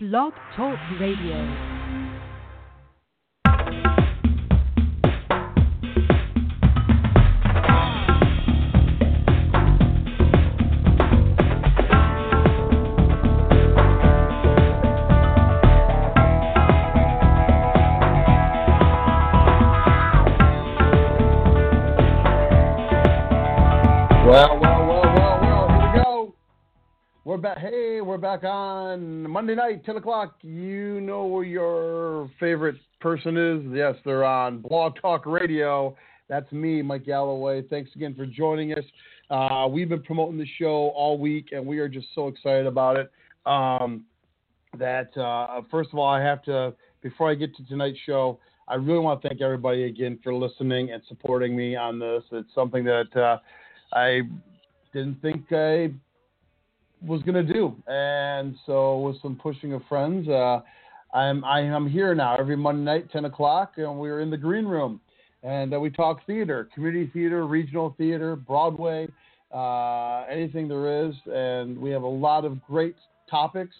Blog Talk Radio. Well, well, well, well, well, here we go. We're back. Hey, we're back on Monday night, 10 o'clock. You know where your favorite person is? Yes, they're on Blog Talk Radio. That's me, Mike Galloway. Thanks again for joining us. Uh, we've been promoting the show all week, and we are just so excited about it. Um, that, uh, first of all, I have to, before I get to tonight's show, I really want to thank everybody again for listening and supporting me on this. It's something that uh, I didn't think I was gonna do, and so with some pushing of friends, uh, I'm I am here now every Monday night, 10 o'clock, and we're in the green room, and uh, we talk theater, community theater, regional theater, Broadway, uh, anything there is, and we have a lot of great topics.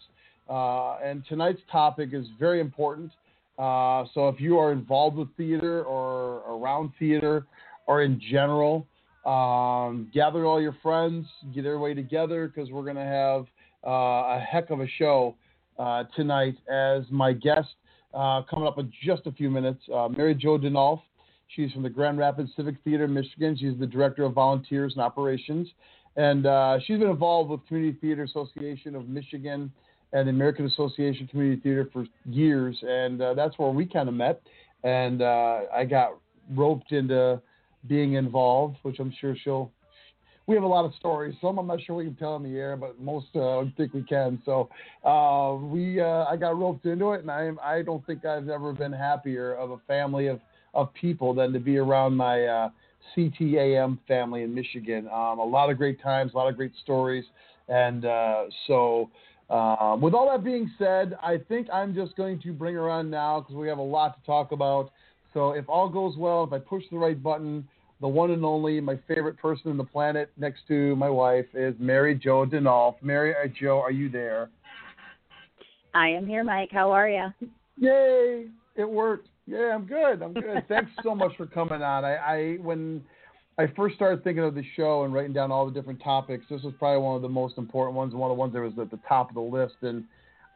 Uh, and tonight's topic is very important. Uh, so if you are involved with theater or around theater or in general, um, gather all your friends, get everybody together because we're going to have uh, a heck of a show uh, tonight. As my guest uh, coming up in just a few minutes, uh, Mary Jo DeNolf. She's from the Grand Rapids Civic Theater, Michigan. She's the director of volunteers and operations, and uh, she's been involved with Community Theater Association of Michigan and the American Association of Community Theater for years, and uh, that's where we kind of met. And I got roped into being involved, which I'm sure she'll. We have a lot of stories. Some I'm not sure we can tell in the air, but most uh, I think we can. So uh, we, uh, I got roped into it, and I, I don't think I've ever been happier of a family of of people than to be around my uh, CTAM family in Michigan. Um, a lot of great times, a lot of great stories, and uh, so. Uh, with all that being said, I think I'm just going to bring her on now because we have a lot to talk about. So if all goes well, if I push the right button, the one and only, my favorite person on the planet next to my wife is Mary Jo DeNolf. Mary uh, Jo, are you there? I am here, Mike. How are you? Yay! It worked. Yeah, I'm good. I'm good. Thanks so much for coming on. I, I when I first started thinking of the show and writing down all the different topics, this was probably one of the most important ones, one of the ones that was at the top of the list. And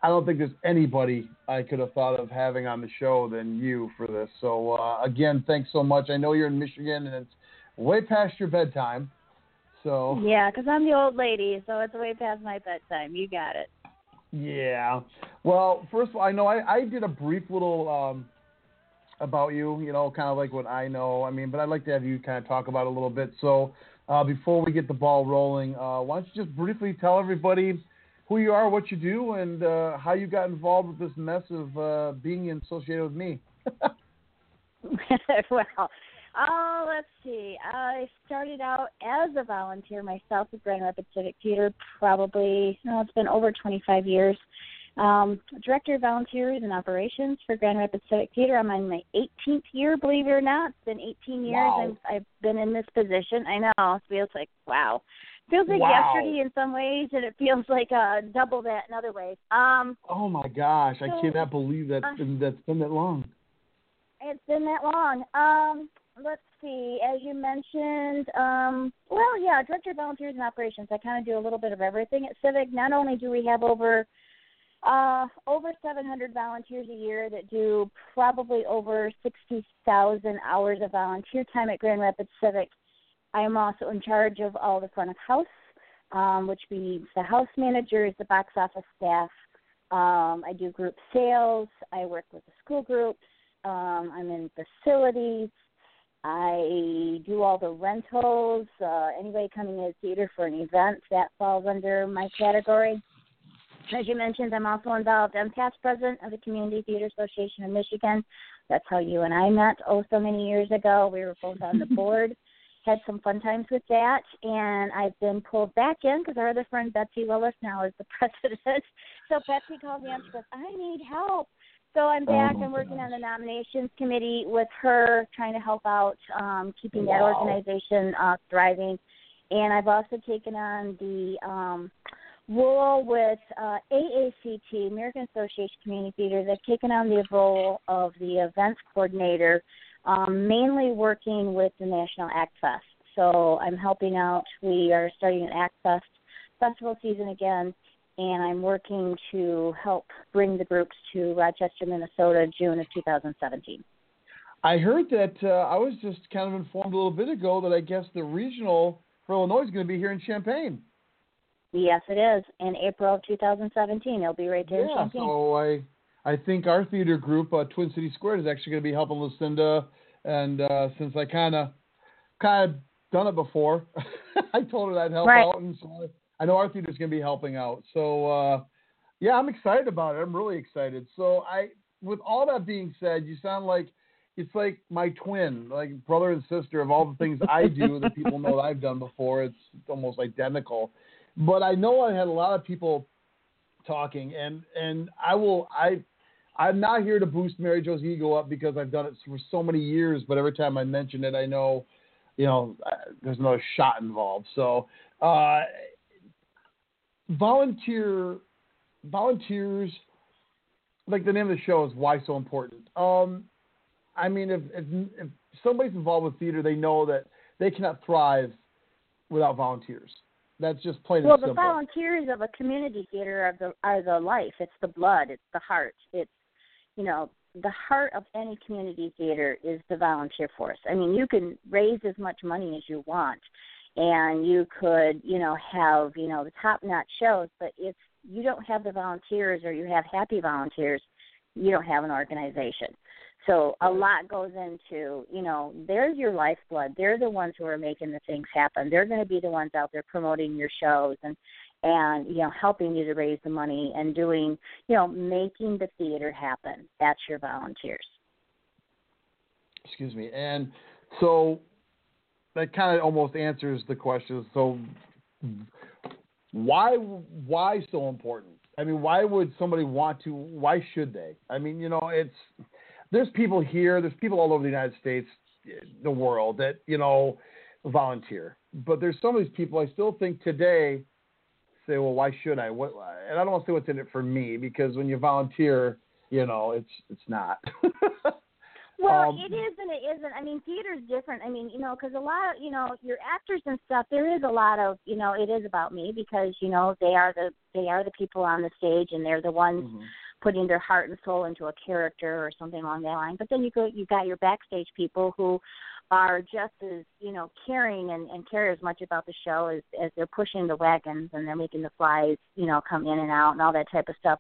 I don't think there's anybody I could have thought of having on the show than you for this. So uh, again, thanks so much. I know you're in Michigan and it's way past your bedtime. So yeah, because I'm the old lady, so it's way past my bedtime. You got it. Yeah. Well, first of all, I know I, I did a brief little um, about you. You know, kind of like what I know. I mean, but I'd like to have you kind of talk about it a little bit. So uh, before we get the ball rolling, uh, why don't you just briefly tell everybody who you are, what you do, and uh, how you got involved with this mess of uh, being associated with me. well, oh, let's see. I started out as a volunteer myself at Grand Rapids Civic Theater. Probably, no, it's been over 25 years. Um, director of volunteers and operations for Grand Rapids Civic Theater. I'm in my 18th year, believe it or not. It's been 18 years wow. I've, I've been in this position. I know it feels like wow feels like wow. yesterday in some ways, and it feels like uh, double that in other ways. Um, oh my gosh, so, I cannot believe that uh, that's been that long. It's been that long. Um, let's see. As you mentioned, um, well, yeah, director of volunteers and operations. I kind of do a little bit of everything at Civic. Not only do we have over uh, over 700 volunteers a year that do probably over 60,000 hours of volunteer time at Grand Rapids Civic I am also in charge of all the front of house, um, which means the house managers, the box office staff. Um, I do group sales. I work with the school groups. Um, I'm in facilities. I do all the rentals. Uh, anybody coming to the theater for an event, that falls under my category. As you mentioned, I'm also involved. I'm past president of the Community Theater Association of Michigan. That's how you and I met oh so many years ago. We were both on the board had some fun times with that, and I've been pulled back in because our other friend Betsy Willis now is the president. So Betsy called me and she goes, "I need help." So I'm back. Oh I'm working gosh. on the nominations committee with her, trying to help out, um, keeping Wow. that organization uh, thriving. And I've also taken on the um, role with uh, AACT, American Association Community Theater. They've taken on the role of the events coordinator, um, mainly working with the National Act Fest. So I'm helping out. We are starting an Act Fest festival season again, and I'm working to help bring the groups to Rochester, Minnesota, June of 2017. I heard that uh, I was just kind of informed a little bit ago that I guess the regional for Illinois is going to be here in Champaign. Yes, it is in April of 2017. It'll be right there yeah, in Champaign. so I I think our theater group, uh, Twin City Squared, is actually going to be helping Lucinda. And uh, since I kind of kind of done it before, I told her I'd help Right. out, and so I, I know our theater's going to be helping out. So uh, yeah, I'm excited about it. I'm really excited. So I, with all that being said, you sound like it's like my twin, like brother and sister of all the things I do that people know that I've done before. It's almost identical. But I know I had a lot of people talking, and and I will I. I'm not here to boost Mary Jo's ego up because I've done it for so many years. But every time I mention it, I know, you know, uh, there's another shot involved. So, uh, volunteer volunteers, like the name of the show is why so important. Um, I mean, if, if if somebody's involved with theater, they know that they cannot thrive without volunteers. That's just plain Well, the simple. volunteers of a community theater are the are the life. It's the blood. It's the heart. It's you know the heart of any community theater is the volunteer force. I mean, you can raise as much money as you want, and you could you know have you know the top notch shows, but if you don't have the volunteers or you have happy volunteers, you don't have an organization. So a lot goes into, you know, there's your lifeblood. They're the ones who are making the things happen. They're going to be the ones out there promoting your shows and and you know helping you to raise the money and doing, you know, making the theater happen. That's your volunteers. Excuse me. And so that kind of almost answers the question. So why why so important? I mean, why would somebody want to? Why should they? I mean, you know, it's there's people here, there's people all over the United States, the world that you know volunteer. But there's some of these people I still think today say, well, why should I? What? And I don't want to say what's in it for me because when you volunteer, you know, it's it's not. Well, Um, it is and it isn't. I mean, theater's different. I mean, you know, because a lot of you know your actors and stuff. There is a lot of you know, it is about me because you know they are the they are the people on the stage and they're the ones Mhm. putting their heart and soul into a character or something along that line. But then you go, you got your backstage people who are just as you know caring and, and care as much about the show as as they're pushing the wagons and they're making the flies you know come in and out and all that type of stuff.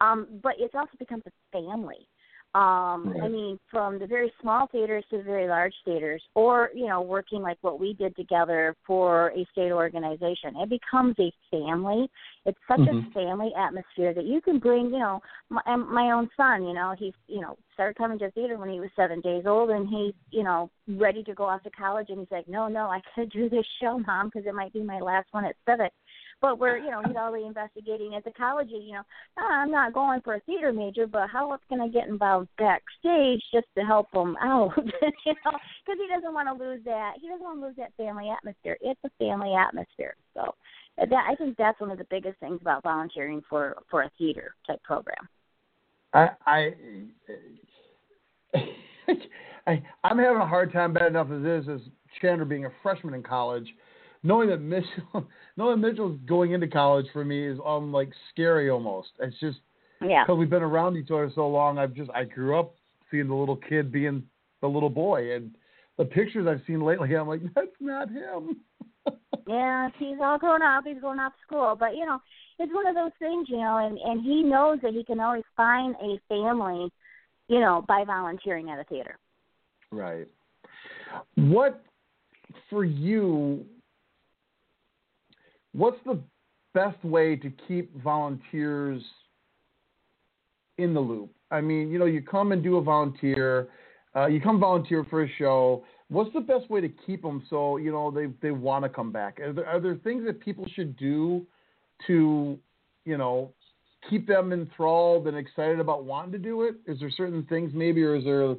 Um, but it also becomes a family. Um, I mean, from the very small theaters to the very large theaters, or you know, working like what we did together for a state organization, it becomes a family. It's such Mhm. a family atmosphere that you can bring. You know, my, my own son. You know, he's you know started coming to theater when he was seven days old, and he's you know ready to go off to college, and he's like, no, no, I could do this show, mom, because it might be my last one at Civic. But we're, you know, he's already investigating at the colleges. You know, "Ah, I'm not going for a theater major, but how else can I get involved backstage just to help him out? you know, because he doesn't want to lose that. He doesn't want to lose that family atmosphere. It's a family atmosphere. So uh, that I think that's one of the biggest things about volunteering for for a theater type program. I, I, I, I'm having a hard time, bad enough as it is, as Chandler being a freshman in college, knowing that Mitchell, knowing that Mitchell's going into college for me is um like scary almost. It's just Yeah. because we've been around each other so long. I've just I grew up seeing the little kid being the little boy, and the pictures I've seen lately, I'm like, that's not him. Yeah, he's all grown up. He's going off to school, but you know, it's one of those things, you know, and and he knows that he can always find a family, you know, by volunteering at a theater. Right. What for you? What's the best way to keep volunteers in the loop? I mean, you know, you come and do a volunteer, uh, you come volunteer for a show. What's the best way to keep them so you know they they want to come back? Are there, are there things that people should do to, you know, keep them enthralled and excited about wanting to do it? Is there certain things maybe, or is there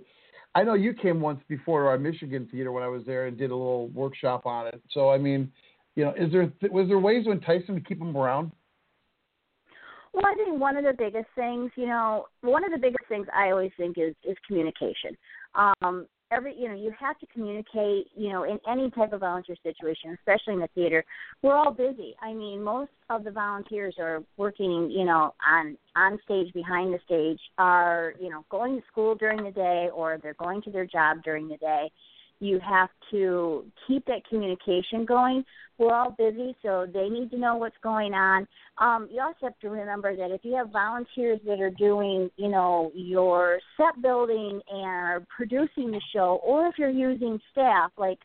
I know you came once before to our Michigan theater when I was there and did a little workshop on it. So I mean, you know, is there was there ways to entice them to keep them around? Well, I think one of the biggest things, you know, one of the biggest things I always think is is communication. Um, every you know you have to communicate you know in any type of volunteer situation especially in the theater we're all busy i mean most of the volunteers are working you know on on stage behind the stage are you know going to school during the day or they're going to their job during the day you have to keep that communication going. We're all busy, so they need to know what's going on. Um, you also have to remember that if you have volunteers that are doing, you know, your set building and producing the show, or if you're using staff like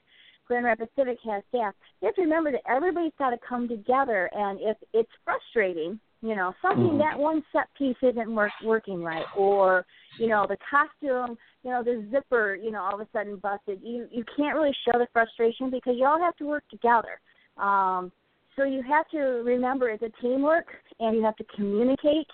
Grand Rapids Civic has staff, you have to remember that everybody's got to come together. And if it's frustrating, you know, something mm-hmm. that one set piece isn't work, working right, or you know, the costume you know, the zipper, you know, all of a sudden busted. You you can't really show the frustration because you all have to work together. Um, so you have to remember it's a teamwork and you have to communicate.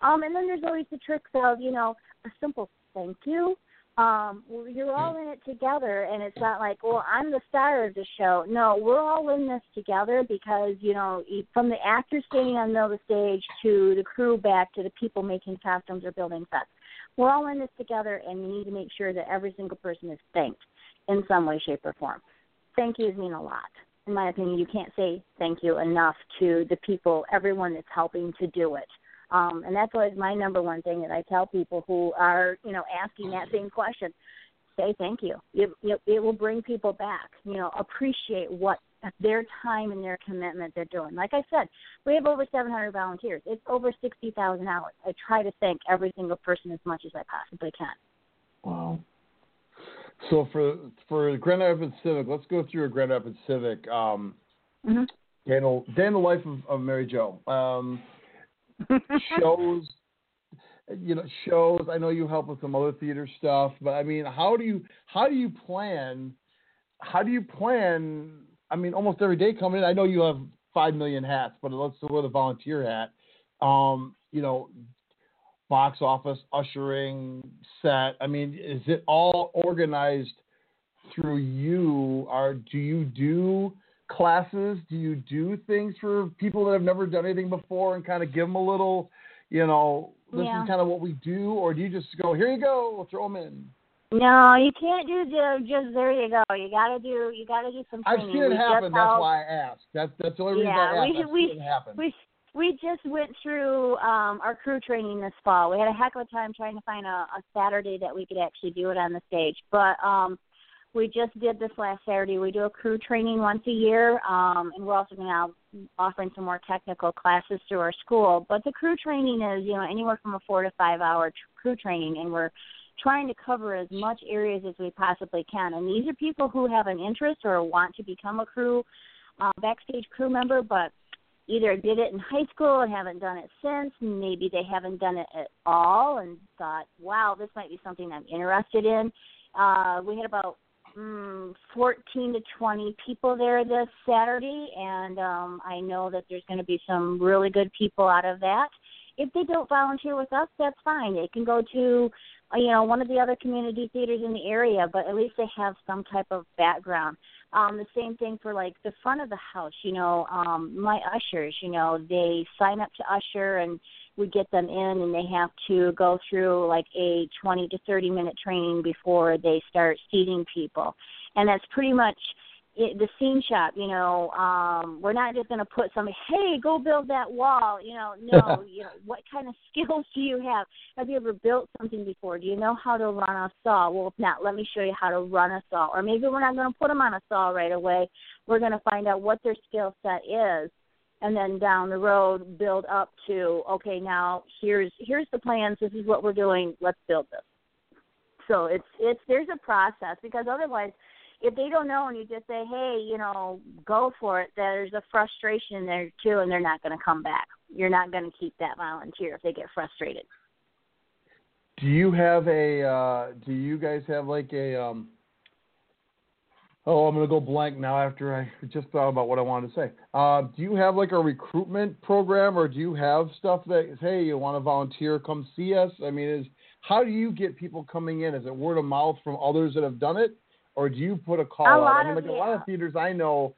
Um, and then there's always the tricks of, you know, a simple thank you. Um, you're all in it together and it's not like, well, I'm the star of the show. No, we're all in this together because, you know, from the actors standing on the stage to the crew back to the people making costumes or building sets we're all in this together, and you need to make sure that every single person is thanked in some way, shape, or form. Thank yous mean a lot. In my opinion, you can't say thank you enough to the people, everyone that's helping to do it. Um, and that's always my number one thing that I tell people who are, you know, asking that same question. Say thank you. It, it, it will bring people back. You know, appreciate what their time and their commitment they're doing. Like I said, we have over 700 volunteers. It's over 60,000 hours. I try to thank every single person as much as I possibly can. Wow. So for for Grand Rapids Civic, let's go through a Grand Rapids Civic. Um, mm-hmm. day, in day in the life of, of Mary Jo. Um, shows, you know, shows. I know you help with some other theater stuff, but I mean, how do you how do you plan? How do you plan I mean, almost every day coming in. I know you have five million hats, but let's wear the volunteer hat. Um, you know, box office, ushering, set. I mean, is it all organized through you? Or do you do classes? Do you do things for people that have never done anything before and kind of give them a little, you know, this yeah. is kind of what we do, or do you just go, here you go, we'll throw them in? No, you can't do the, just there you go. You gotta do you gotta do some training. I've seen it we happen. That's why I asked. That's that's the only reason yeah, I asked. We, I've we, it happen. We, we just went through um, our crew training this fall. We had a heck of a time trying to find a, a Saturday that we could actually do it on the stage. But um, we just did this last Saturday. We do a crew training once a year, um, and we're also to offering some more technical classes through our school. But the crew training is, you know, anywhere from a four to five hour t- crew training, and we're trying to cover as much areas as we possibly can. And these are people who have an interest or want to become a crew, uh, backstage crew member, but either did it in high school and haven't done it since. Maybe they haven't done it at all and thought, wow, this might be something I'm interested in. Uh, we had about mm, 14 to 20 people there this Saturday, and um, I know that there's going to be some really good people out of that. If they don't volunteer with us, that's fine. They can go to uh, you know, one of the other community theaters in the area, but at least they have some type of background. Um, the same thing for like the front of the house, you know, um, my ushers, you know, they sign up to usher and we get them in and they have to go through like a 20 to 30 minute training before they start seating people. And that's pretty much it, the scene shop, you know, um, we're not just going to put somebody, hey, go build that wall. You know, no, you know, what kind of skills do you have? Have you ever built something before? Do you know how to run a saw? Well, if not, let me show you how to run a saw. Or maybe we're not going to put them on a saw right away. We're going to find out what their skill set is, and then down the road build up to, okay, now here's here's the plans. This is what we're doing. Let's build this. So it's it's there's a process because otherwise if they don't know and you just say, hey, you know, go for it, there's a frustration there too, and they're not going to come back. You're not going to keep that volunteer if they get frustrated. Do you have a? Uh, do you guys have like a? Um, oh, I'm going to go blank now after I just thought about what I wanted to say. Uh, do you have like a recruitment program, or do you have stuff that hey, you want to volunteer, come see us? I mean, is how do you get people coming in? Is it word of mouth from others that have done it? or do you put a call a out? I mean, like yeah. a lot of theaters I know,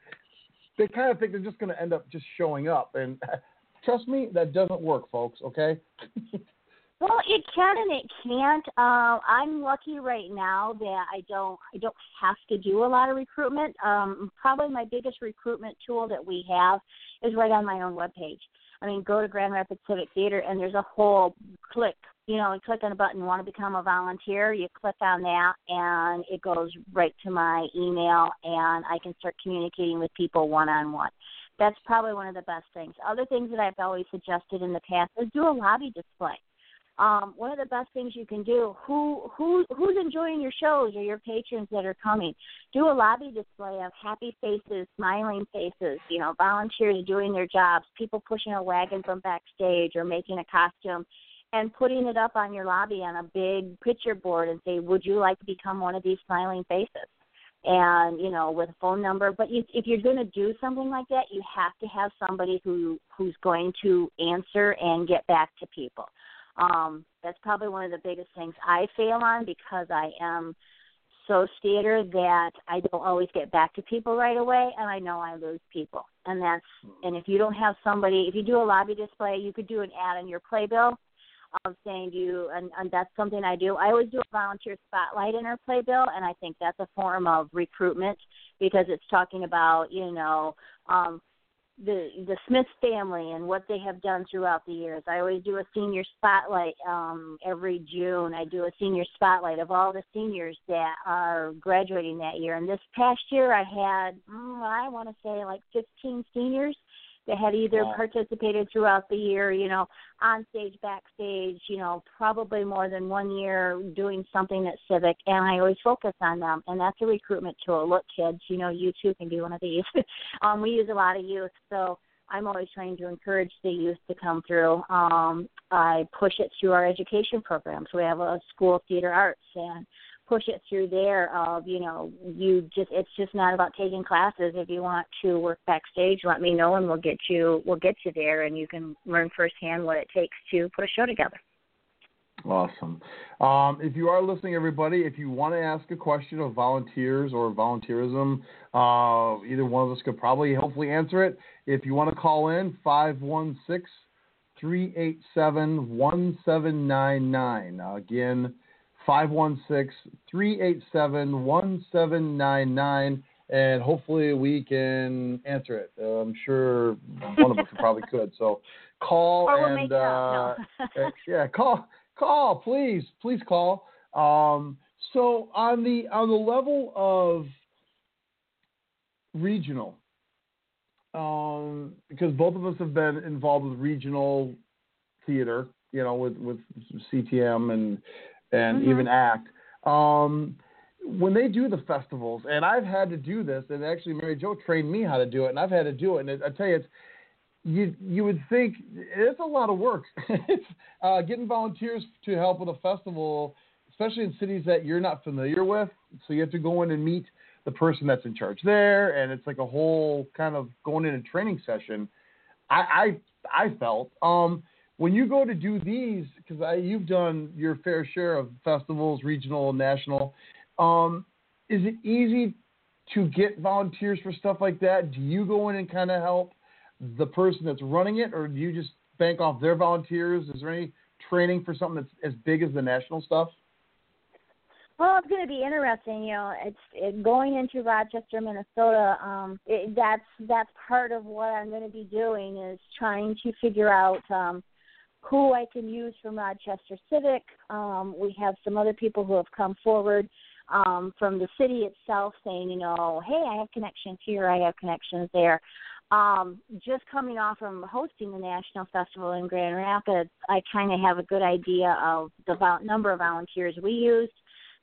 they kind of think they're just going to end up just showing up, and trust me, that doesn't work, folks. Okay. Well, it can and it can't. Um, I'm lucky right now that I don't I don't have to do a lot of recruitment. Um, probably my biggest recruitment tool that we have is right on my own webpage. I mean, go to Grand Rapids Civic Theater and there's a whole click, you know, and click on the button, want to become a volunteer. You click on that and it goes right to my email and I can start communicating with people one on one. That's probably one of the best things. Other things that I've always suggested in the past is do a lobby display um, one of the best things you can do who who who's enjoying your shows or your patrons that are coming? Do a lobby display of happy faces smiling faces you know volunteers doing their jobs people pushing a wagon from backstage or making a costume and putting it up on your lobby on a big picture board and say would you like to become one of these smiling faces? And you know with a phone number. But you, if you're going to do something like that you have to have somebody who who's going to answer and get back to people um, that's probably one of the biggest things I fail on because I am so scattered that I don't always get back to people right away, and I know I lose people. And that's and if you don't have somebody, if you do a lobby display, you could do an ad on your playbill of saying you, and, and that's something I do. I always do a volunteer spotlight in our playbill, and I think that's a form of recruitment because it's talking about you know um, the the Smith family and what they have done throughout the years. I always do a senior spotlight um, every June. I do a senior spotlight of all the seniors that are graduating that year. And this past year, I had mm, I want to say like 15 seniors that had either wow. participated throughout the year, you know, on stage, backstage, you know, probably more than one year doing something at Civic, and I always focus on them, and that's a recruitment tool. Look, kids, you know, you too can be one of these. um, we use a lot of youth, so I'm always trying to encourage the youth to come through. Um, I push it through our education programs. We have a school of theater arts, and push it through there of you know you just it's just not about taking classes. If you want to work backstage let me know and we'll get you we'll get you there and you can learn firsthand what it takes to put a show together. Awesome. Um, if you are listening everybody if you want to ask a question of volunteers or volunteerism uh, either one of us could probably hopefully answer it. If you want to call in 516 387 1799 again 516 387 1799 and hopefully we can answer it. Uh, I'm sure one of us probably could. So call we'll and uh, no. yeah, call call please please call. Um, so on the on the level of regional, um, because both of us have been involved with regional theater, you know, with with CTAM and and mm-hmm. even act. Um, when they do the festivals, and I've had to do this, and actually Mary Jo trained me how to do it, and I've had to do it, and I tell you, it's you you would think it's a lot of work. it's uh, getting volunteers to help with a festival, especially in cities that you're not familiar with. So you have to go in and meet the person that's in charge there, and it's like a whole kind of going in a training session. I I, I felt. Um, when you go to do these, because you've done your fair share of festivals, regional, and national, um, is it easy to get volunteers for stuff like that? Do you go in and kind of help the person that's running it, or do you just bank off their volunteers? Is there any training for something that's as big as the national stuff? Well, it's going to be interesting. You know, it's it, going into Rochester, Minnesota. Um, it, that's that's part of what I'm going to be doing is trying to figure out um, who I can use from Rochester Civic. Um, we have some other people who have come forward um, from the city itself saying, you know, hey, I have connections here, I have connections there. Um, just coming off from hosting the national festival in Grand Rapids, I kind of have a good idea of the number of volunteers we used.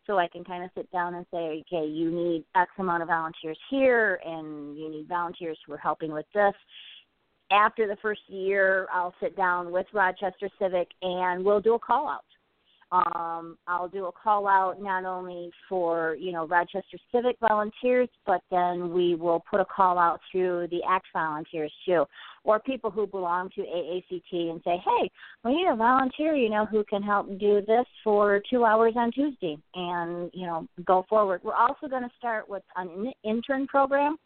So I can kind of sit down and say, okay, you need X amount of volunteers here, and you need volunteers who are helping with this after the first year, I'll sit down with Rochester Civic and we'll do a call out. Um, I'll do a call out not only for you know Rochester Civic volunteers, but then we will put a call out through the ACT volunteers too, or people who belong to AACT and say, hey, we need a volunteer, you know, who can help do this for two hours on Tuesday, and you know go forward. We're also going to start with an intern program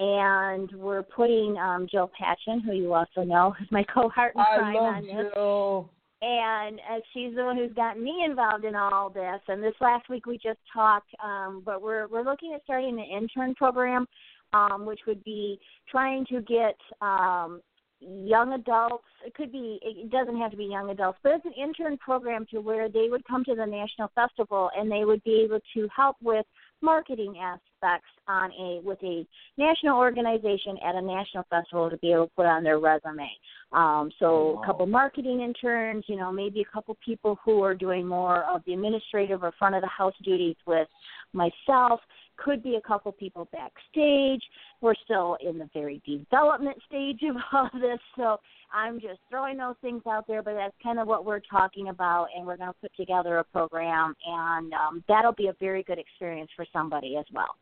and we're putting um, Jill Patchen, who you also know, is my cohort in crime I love on this. Jill. And uh, she's the one who's gotten me involved in all this. And this last week we just talked, um, but we're we're looking at starting an intern program, um, which would be trying to get um, young adults. It could be. It doesn't have to be young adults, but it's an intern program to where they would come to the national festival and they would be able to help with marketing aspects on a with a national organization at a national festival to be able to put on their resume. Um, so Wow. a couple marketing interns, you know, maybe a couple people who are doing more of the administrative or front of the house duties with myself. Could be a couple people backstage. We're still in the very development stage of all this, so I'm just throwing those things out there. But that's kind of what we're talking about, and we're going to put together a program, and um, that'll be a very good experience for somebody as well.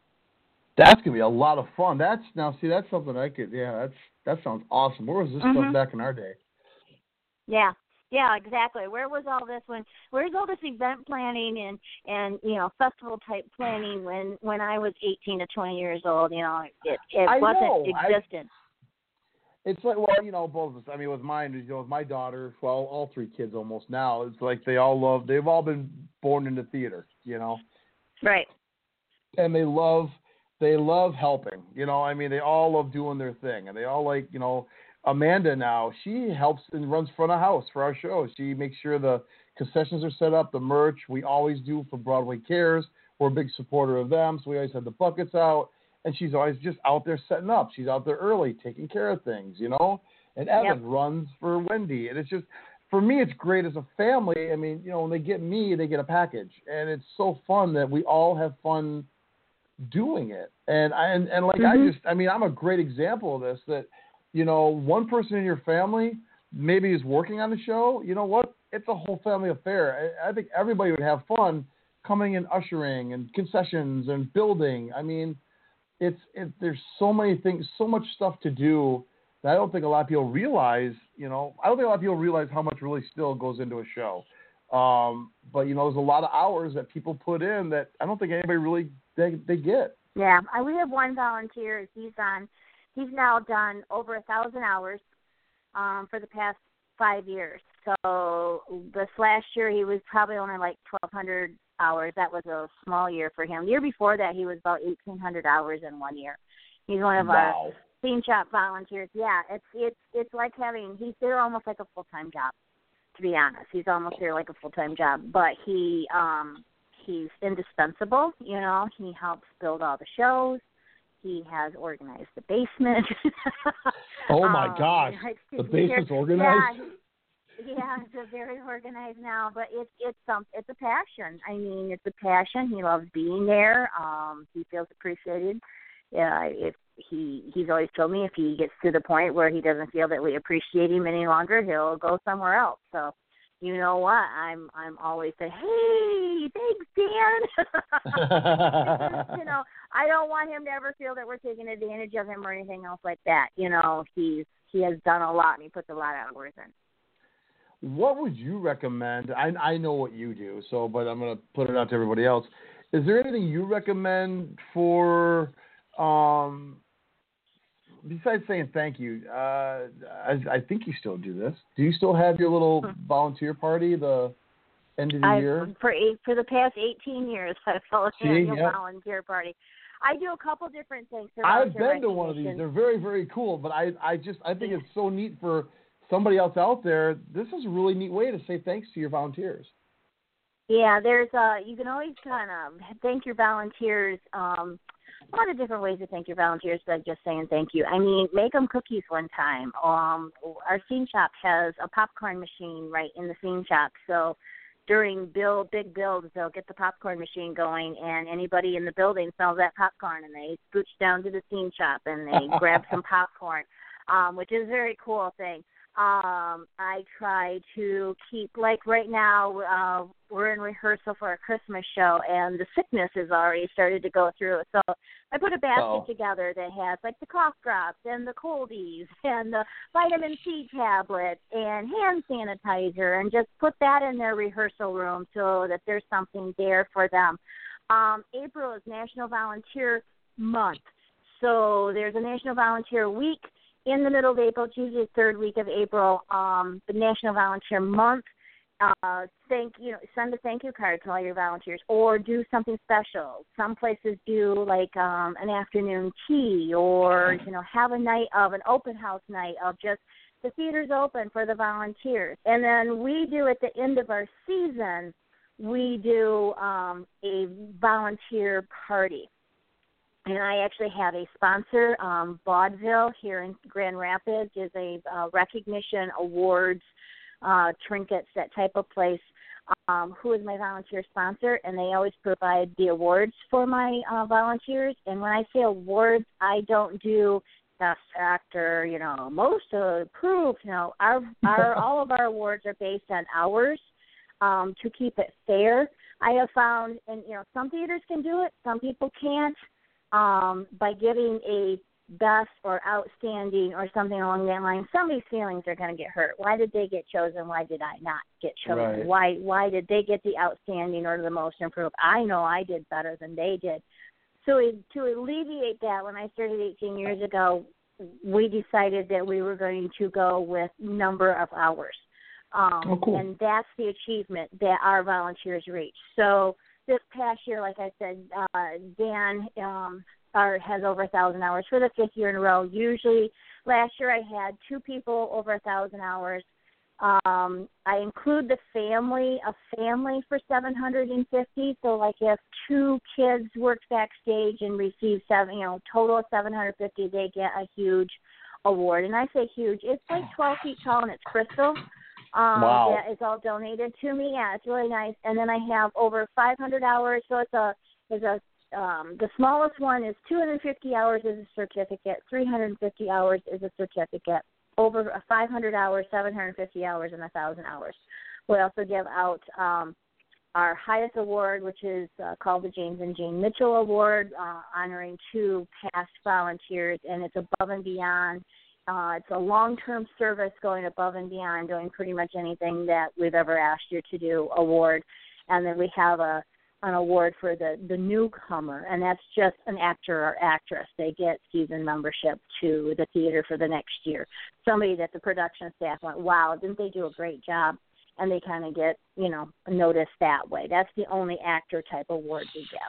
That's gonna be a lot of fun. That's now see that's something I could yeah that's that sounds awesome. Where was this Mhm. stuff back in our day? Yeah, yeah, exactly. Where was all this when? Where's all this event planning and and you know festival type planning when when I was 18 to 20 years old? You know, it it I wasn't know. I- existent. It's like well you know both of us. I mean with mine you know with my daughter well all three kids almost now it's like they all love they've all been born into theater you know Right. and they love they love helping. You know, I mean, they all love doing their thing, and they all like, you know, Amanda now. She helps and runs front of house for our show. She makes sure the concessions are set up, the merch. We always do for Broadway Cares. We're a big supporter of them, so we always have the buckets out. And she's always just out there setting up. She's out there early, taking care of things, you know. And Evan Yep. runs for Wendy, and it's just for me, it's great as a family. I mean, you know, when they get me, they get a package, and it's so fun that we all have fun doing it. And I and, and like I Mhm. just, I mean, I'm a great example of this. That you know, one person in your family maybe is working on the show. You know what? It's a whole family affair. I, I think everybody would have fun coming and ushering and concessions and building. I mean, it's it, there's so many things, so much stuff to do that I don't think a lot of people realize. You know, I don't think a lot of people realize how much really still goes into a show. Um, but you know, there's a lot of hours that people put in that I don't think anybody really they they get. Yeah, we have one volunteer. He's on. He's now done over a thousand hours um, for the past five years. So this last year he was probably only like twelve hundred hours. That was a small year for him. The year before that he was about eighteen hundred hours in one year. He's one of our wow. scene shop volunteers. Yeah, it's it's it's like having he's there almost like a full time job. To be honest, he's almost there like a full time job. But he um he's indispensable. You know, he helps build all the shows. He has organized the basement. Oh my Um, gosh, he likes to the basement's organized? Yeah, he- yeah, it's very organized now, but it's it's some it's a passion. I mean, it's a passion. He loves being there. Um, he feels appreciated. Yeah, if he he's always told me if he gets to the point where he doesn't feel that we appreciate him any longer, he'll go somewhere else. So, you know what? I'm I'm always say, hey, thanks, Dan. you know, I don't want him to ever feel that we're taking advantage of him or anything else like that. You know, he's he has done a lot and he puts a lot of hours in. What would you recommend? I I know what you do, so but I'm gonna put it out to everybody else. Is there anything you recommend for um besides saying thank you? Uh, I, I think you still do this. Do you still have your little Hmm. volunteer party the end of the I year? for eight, for the past 18 years I've held an annual yeah. volunteer party. I do a couple different things. I've been to one of these. They're very very cool, but I I just I think it's so neat for somebody else out there. This is a really neat way to say thanks to your volunteers. Yeah, there's uh you can always kind of thank your volunteers um a lot of different ways to thank your volunteers but just saying thank you. I mean, make them cookies one time. Um our scene shop has a popcorn machine right in the scene shop. So during build big builds they'll get the popcorn machine going and anybody in the building smells that popcorn and they scooch down to the scene shop and they grab some popcorn. Um, which is a very cool thing um i try to keep like right now uh we're in rehearsal for a christmas show and the sickness has already started to go through. So i put a basket Uh-oh. together that has like the cough drops and the Cold-EEZE and the vitamin c tablets and hand sanitizer and just put that in their rehearsal room so that there's something there for them. Um april is national volunteer month. So there's a National Volunteer Week in the middle of April. It's usually the third week of April. Um, the National Volunteer Month. Uh, thank you know send a thank you card to all your volunteers or do something special some places do like um an afternoon tea or you know have a night of an open house night of just the theater's open for the volunteers and then we do at the end of our season we do um a volunteer party and I actually have a sponsor, um, Vaudeville here in Grand Rapids, is a uh, recognition awards uh, trinkets, that type of place, um, who is my volunteer sponsor, and they always provide the awards for my uh, volunteers. And when I say awards, I don't do best actor, you know, most approved. You know, our our all of our awards are based on hours um, to keep it fair. I have found, and you know, some theaters can do it, some people can't. Um, by giving a best or outstanding or something along that line, somebody's feelings are going to get hurt. Why did they get chosen? Why did I not get chosen? Right. Why why did they get the outstanding or the most improved? I know I did better than they did. So to alleviate that, when I started 18 years ago, we decided that we were going to go with number of hours. Um, oh, cool. And that's the achievement that our volunteers reach. So this past year, like I said, uh, Dan um, are, has over a thousand hours for the fifth year in a row. Usually, last year I had two people over a thousand hours. Um, I include the family, a family for 750. So, like if two kids work backstage and receive seven, you know, total of 750, they get a huge award. And I say huge, it's like 12 feet tall and it's crystal. Um, wow. That is all donated to me. Yeah, it's really nice. And then I have over 500 hours. So it's a it's a um, the smallest one is 250 hours is a certificate, 350 hours is a certificate, over 500 hours, 750 hours, and 1,000 hours. We also give out um, our highest award, which is uh, called the James and Jane Mitchell Award, uh, honoring two past volunteers, and it's above and beyond. Uh, it's a long-term service going above and beyond, doing pretty much anything that we've ever asked you to do. Award, and then we have a an award for the the newcomer, and that's just an actor or actress. They get season membership to the theater for the next year. Somebody that the production staff went, wow, didn't they do a great job? And they kind of get you know noticed that way. That's the only actor type award we give.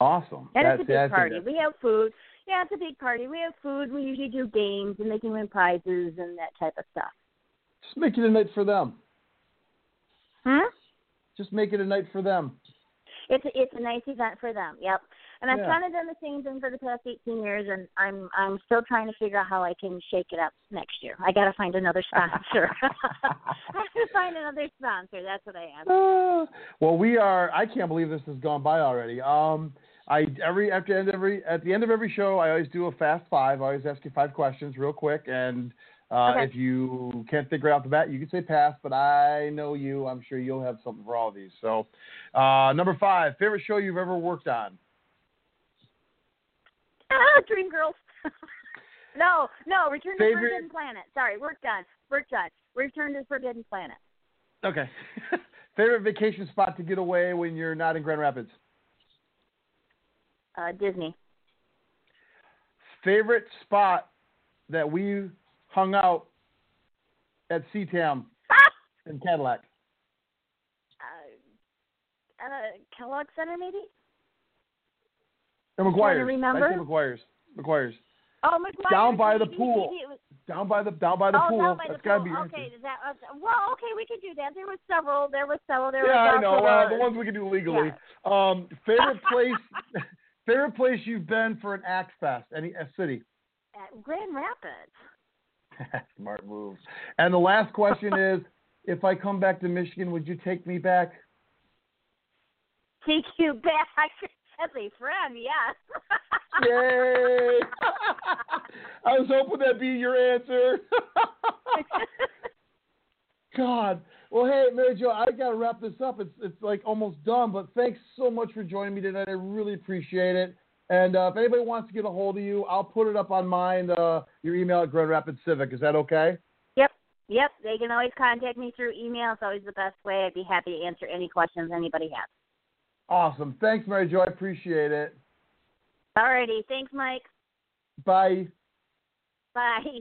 Awesome. And that's, it's a big party. We have food. Yeah, it's a big party. We have food. We usually do games, and they can win prizes and that type of stuff. Just make it a night for them. Huh? Just make it a night for them. It's a, it's a nice event for them. Yep. And I've Yeah. kind of done the same thing for the past 18 years, and I'm I'm still trying to figure out how I can shake it up next year. I got to find another sponsor. I have to find another sponsor. That's what I am. Uh, well, we are. I can't believe this has gone by already. Um, I every after end every at the end of every show, I always do a fast five. I always ask you five questions real quick, and uh, Okay. if you can't think right off the bat, you can say pass. But I know you. I'm sure you'll have something for all of these. So, uh, number five, favorite show you've ever worked on. Ah, Dreamgirls. no, no, Return to Forbidden Planet. Sorry, work done. Work done. Return to Forbidden Planet. Okay. favorite vacation spot to get away when you're not in Grand Rapids. Uh, Disney. Favorite spot that we hung out at CTAM Ah! in Cadillac. Uh, uh, Kellogg Center, maybe? And McGuire's. remember. I McGuire's. McGuire's. Oh, McGuire. Down by the pool. Was, Down by the down by the oh, pool. down by That's the gotta pool. be okay, that uh, well? Okay, we could do that. There was several. There was several. There Yeah, I know. Uh, the- ones we can do legally. Um, favorite place. favorite place you've been for an act fest? Any a city? at Grand Rapids. Smart move. And the last question is, if I come back to Michigan, would you take me back? Take you back as a friend, yes. Yay! I was hoping that'd be your answer. God. Well, hey, Mary Jo, I got to wrap this up. It's it's like almost done, but thanks so much for joining me tonight. I really appreciate it. And uh, if anybody wants to get a hold of you, I'll put it up on mine. Uh, your email at Grand Rapids Civic. Is that okay? yep, yep. They can always contact me through email. It's always the best way. I'd be happy to answer any questions anybody has. Awesome. Thanks, Mary Jo. I appreciate it. Alrighty, thanks, Mike. Bye. Bye.